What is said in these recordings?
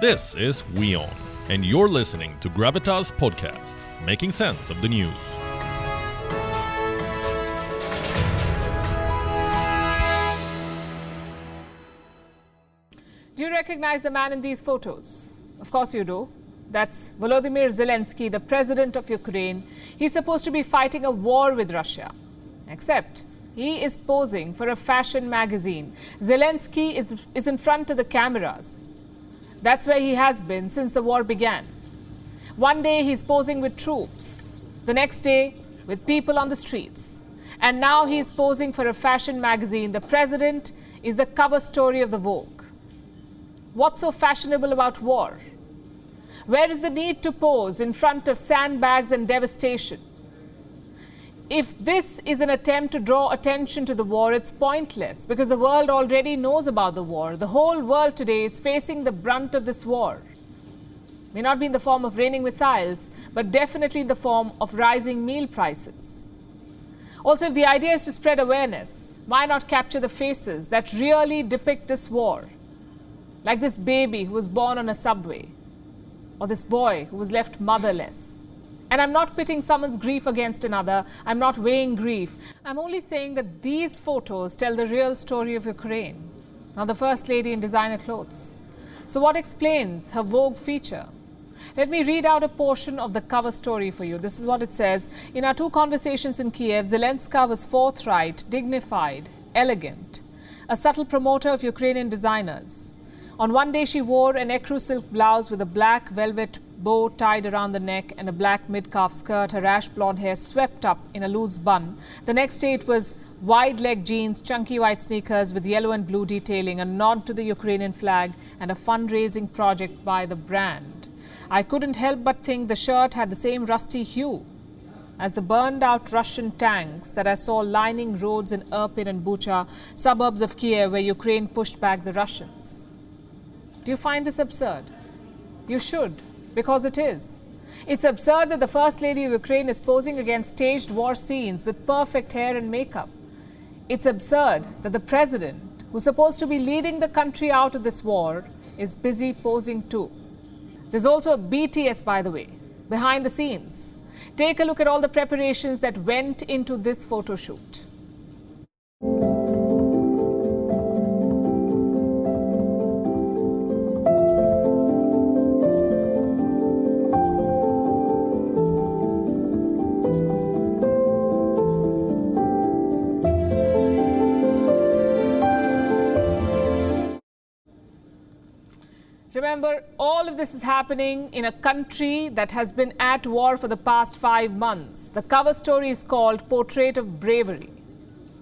This is WION, and you're listening to Gravitas Podcast, making sense of the news. Do you recognize the man in these photos? Of course you do. That's Volodymyr Zelensky, the president of Ukraine. He's supposed to be fighting a war with Russia. Except he is posing for a fashion magazine. Zelensky is, is in front of the cameras. That's where he has been since the war began. One day he's posing with troops, the next day with people on the streets. And now he's posing for a fashion magazine. The president is the cover story of the Vogue. What's so fashionable about war? Where is the need to pose in front of sandbags and devastation? If this is an attempt to draw attention to the war, it's pointless because the world already knows about the war. The whole world today is facing the brunt of this war. May not be in the form of raining missiles, but definitely in the form of rising meal prices. Also, if the idea is to spread awareness, why not capture the faces that really depict this war? Like this baby who was born on a subway, or this boy who was left motherless. And I'm not pitting someone's grief against another. I'm not weighing grief. I'm only saying that these photos tell the real story of Ukraine. Now, the First Lady in designer clothes. So, what explains her Vogue feature? Let me read out a portion of the cover story for you. This is what it says. In our two conversations in Kiev, Zelenska was forthright, dignified, elegant, a subtle promoter of Ukrainian designers. On one day, she wore an ecru silk blouse with a black velvet bow tied around the neck and a black mid calf skirt, her ash blonde hair swept up in a loose bun. The next day, it was wide leg jeans, chunky white sneakers with yellow and blue detailing, a nod to the Ukrainian flag, and a fundraising project by the brand. I couldn't help but think the shirt had the same rusty hue as the burned out Russian tanks that I saw lining roads in Irpin and Bucha, suburbs of Kiev, where Ukraine pushed back the Russians. Do you find this absurd? You should, because it is. It's absurd that the First Lady of Ukraine is posing against staged war scenes with perfect hair and makeup. It's absurd that the president, who's supposed to be leading the country out of this war, is busy posing too. There's also a BTS, by the way, behind the scenes. Take a look at all the preparations that went into this photo shoot. Remember, all of this is happening in a country that has been at war for the past five months. The cover story is called Portrait of Bravery.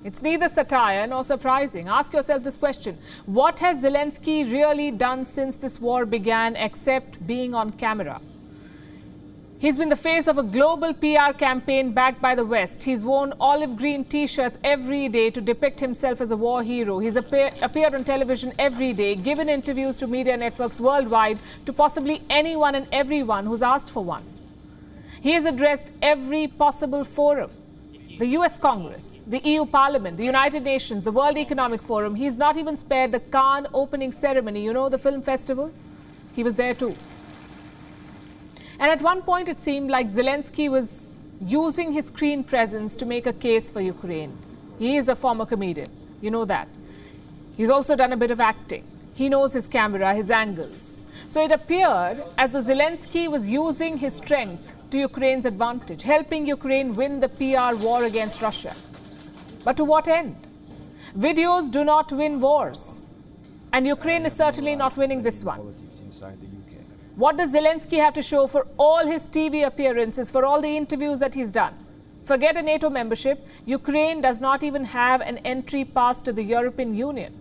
It's neither satire nor surprising. Ask yourself this question What has Zelensky really done since this war began except being on camera? He's been the face of a global PR campaign backed by the West. He's worn olive green t shirts every day to depict himself as a war hero. He's appear- appeared on television every day, given interviews to media networks worldwide to possibly anyone and everyone who's asked for one. He has addressed every possible forum the US Congress, the EU Parliament, the United Nations, the World Economic Forum. He's not even spared the Cannes opening ceremony, you know, the film festival? He was there too. And at one point, it seemed like Zelensky was using his screen presence to make a case for Ukraine. He is a former comedian, you know that. He's also done a bit of acting. He knows his camera, his angles. So it appeared as though Zelensky was using his strength to Ukraine's advantage, helping Ukraine win the PR war against Russia. But to what end? Videos do not win wars. And Ukraine is certainly not winning this one. What does Zelensky have to show for all his TV appearances, for all the interviews that he's done? Forget a NATO membership, Ukraine does not even have an entry pass to the European Union.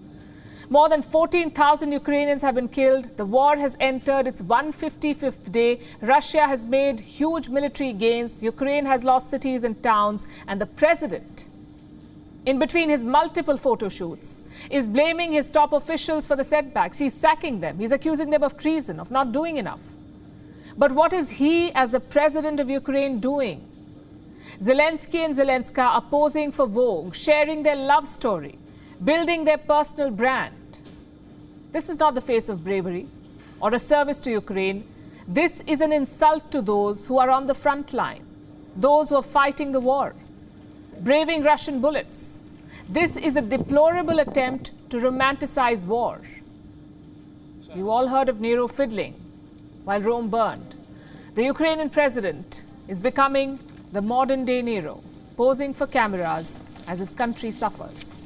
More than 14,000 Ukrainians have been killed. The war has entered its 155th day. Russia has made huge military gains. Ukraine has lost cities and towns. And the president, in between his multiple photo shoots, is blaming his top officials for the setbacks. He's sacking them. He's accusing them of treason, of not doing enough. But what is he, as the president of Ukraine, doing? Zelensky and Zelenska are posing for Vogue, sharing their love story, building their personal brand. This is not the face of bravery. or a service to Ukraine. This is an insult to those who are on the front line, those who are fighting the war, braving Russian bullets. This is a deplorable attempt to romanticize war. You all heard of Nero fiddling while Rome burned. The Ukrainian president is becoming the modern day Nero, posing for cameras as his country suffers.